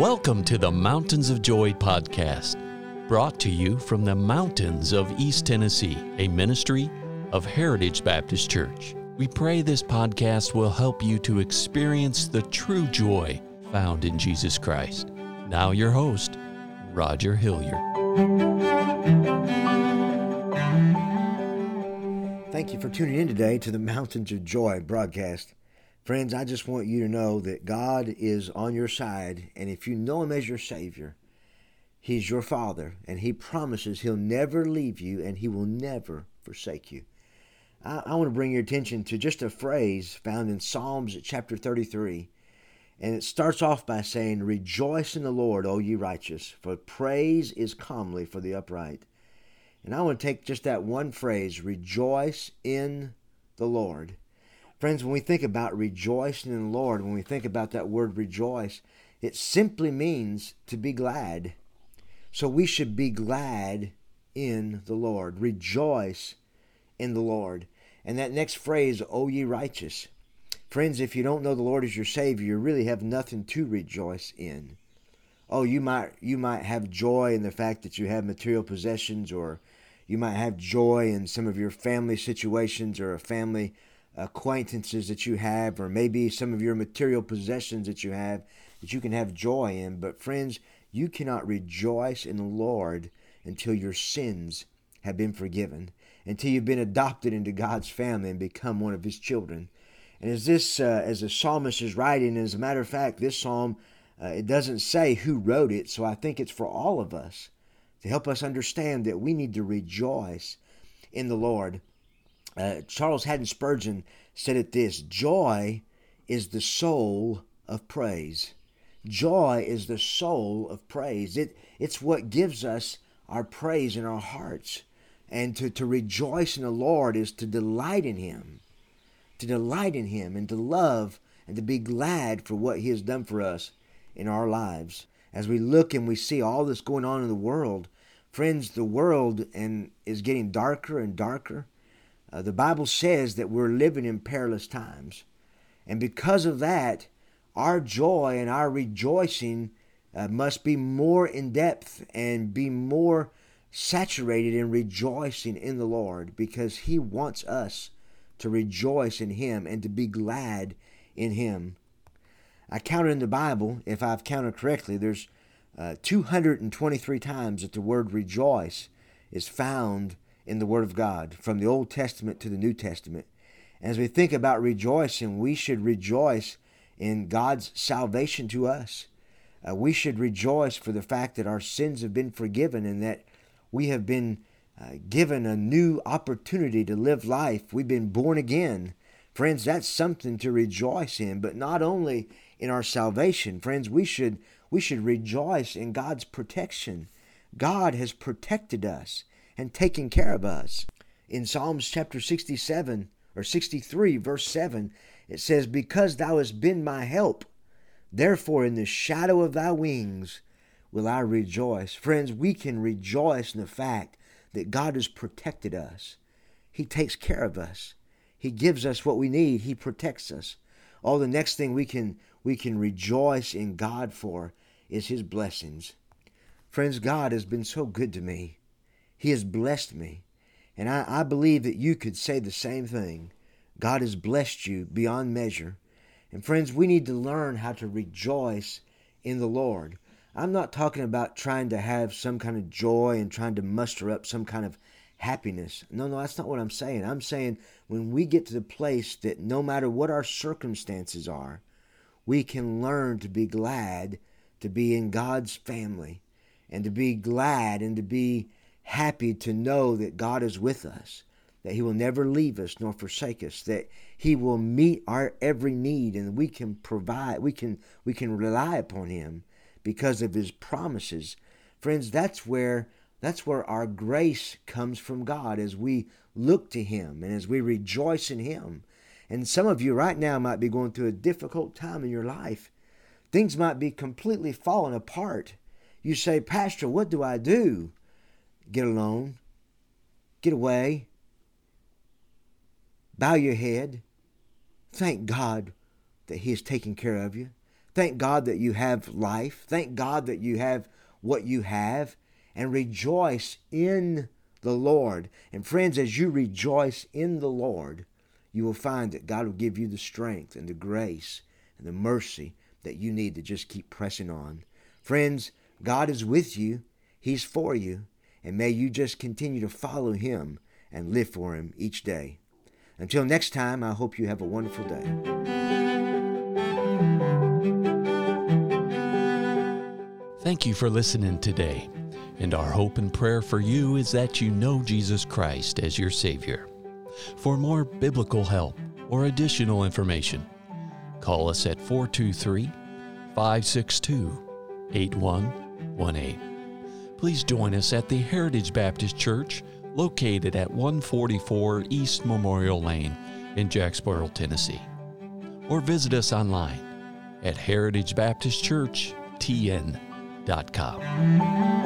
Welcome to the Mountains of Joy podcast, brought to you from the mountains of East Tennessee, a ministry of Heritage Baptist Church. We pray this podcast will help you to experience the true joy found in Jesus Christ. Now, your host, Roger Hilliard. Thank you for tuning in today to the Mountains of Joy broadcast. Friends, I just want you to know that God is on your side, and if you know Him as your Savior, He's your Father, and He promises He'll never leave you and He will never forsake you. I, I want to bring your attention to just a phrase found in Psalms chapter 33, and it starts off by saying, Rejoice in the Lord, O ye righteous, for praise is comely for the upright. And I want to take just that one phrase, rejoice in the Lord. Friends, when we think about rejoicing in the Lord, when we think about that word rejoice, it simply means to be glad. So we should be glad in the Lord. Rejoice in the Lord. And that next phrase, O ye righteous. Friends, if you don't know the Lord as your Savior, you really have nothing to rejoice in. Oh, you might you might have joy in the fact that you have material possessions, or you might have joy in some of your family situations or a family acquaintances that you have, or maybe some of your material possessions that you have that you can have joy in. But, friends, you cannot rejoice in the Lord until your sins have been forgiven, until you've been adopted into God's family and become one of His children. And as this, uh, as the psalmist is writing, as a matter of fact, this psalm, uh, it doesn't say who wrote it, so I think it's for all of us to help us understand that we need to rejoice in the Lord. Uh, Charles Haddon Spurgeon said it this Joy is the soul of praise. Joy is the soul of praise. It, it's what gives us our praise in our hearts. And to, to rejoice in the Lord is to delight in Him, to delight in Him, and to love and to be glad for what He has done for us in our lives. As we look and we see all this going on in the world, friends, the world and is getting darker and darker. Uh, the Bible says that we're living in perilous times. And because of that, our joy and our rejoicing uh, must be more in depth and be more saturated in rejoicing in the Lord because He wants us to rejoice in Him and to be glad in Him. I counted in the Bible, if I've counted correctly, there's uh, 223 times that the word rejoice is found in the Word of God, from the Old Testament to the New Testament. As we think about rejoicing, we should rejoice in God's salvation to us. Uh, we should rejoice for the fact that our sins have been forgiven and that we have been uh, given a new opportunity to live life. We've been born again. Friends, that's something to rejoice in, but not only in our salvation. Friends, we should we should rejoice in God's protection. God has protected us and taken care of us. In Psalms chapter 67 or 63, verse 7, it says, Because thou hast been my help, therefore in the shadow of thy wings will I rejoice. Friends, we can rejoice in the fact that God has protected us. He takes care of us. He gives us what we need. He protects us. All the next thing we can we can rejoice in God for is his blessings. Friends, God has been so good to me. He has blessed me. And I, I believe that you could say the same thing. God has blessed you beyond measure. And friends, we need to learn how to rejoice in the Lord. I'm not talking about trying to have some kind of joy and trying to muster up some kind of happiness. No, no, that's not what I'm saying. I'm saying when we get to the place that no matter what our circumstances are, we can learn to be glad to be in God's family and to be glad and to be happy to know that God is with us, that He will never leave us nor forsake us, that He will meet our every need and we can provide, we can we can rely upon Him because of His promises. Friends, that's where that's where our grace comes from God as we look to Him and as we rejoice in Him. And some of you right now might be going through a difficult time in your life. Things might be completely falling apart. You say, Pastor, what do I do? Get alone. Get away. Bow your head. Thank God that He is taking care of you. Thank God that you have life. Thank God that you have what you have. And rejoice in the Lord. And friends, as you rejoice in the Lord, you will find that God will give you the strength and the grace and the mercy that you need to just keep pressing on. Friends, God is with you, He's for you, and may you just continue to follow Him and live for Him each day. Until next time, I hope you have a wonderful day. Thank you for listening today. And our hope and prayer for you is that you know Jesus Christ as your Savior. For more biblical help or additional information, call us at 423 562 8118. Please join us at the Heritage Baptist Church located at 144 East Memorial Lane in Jacksboro, Tennessee. Or visit us online at heritagebaptistchurchtn.com.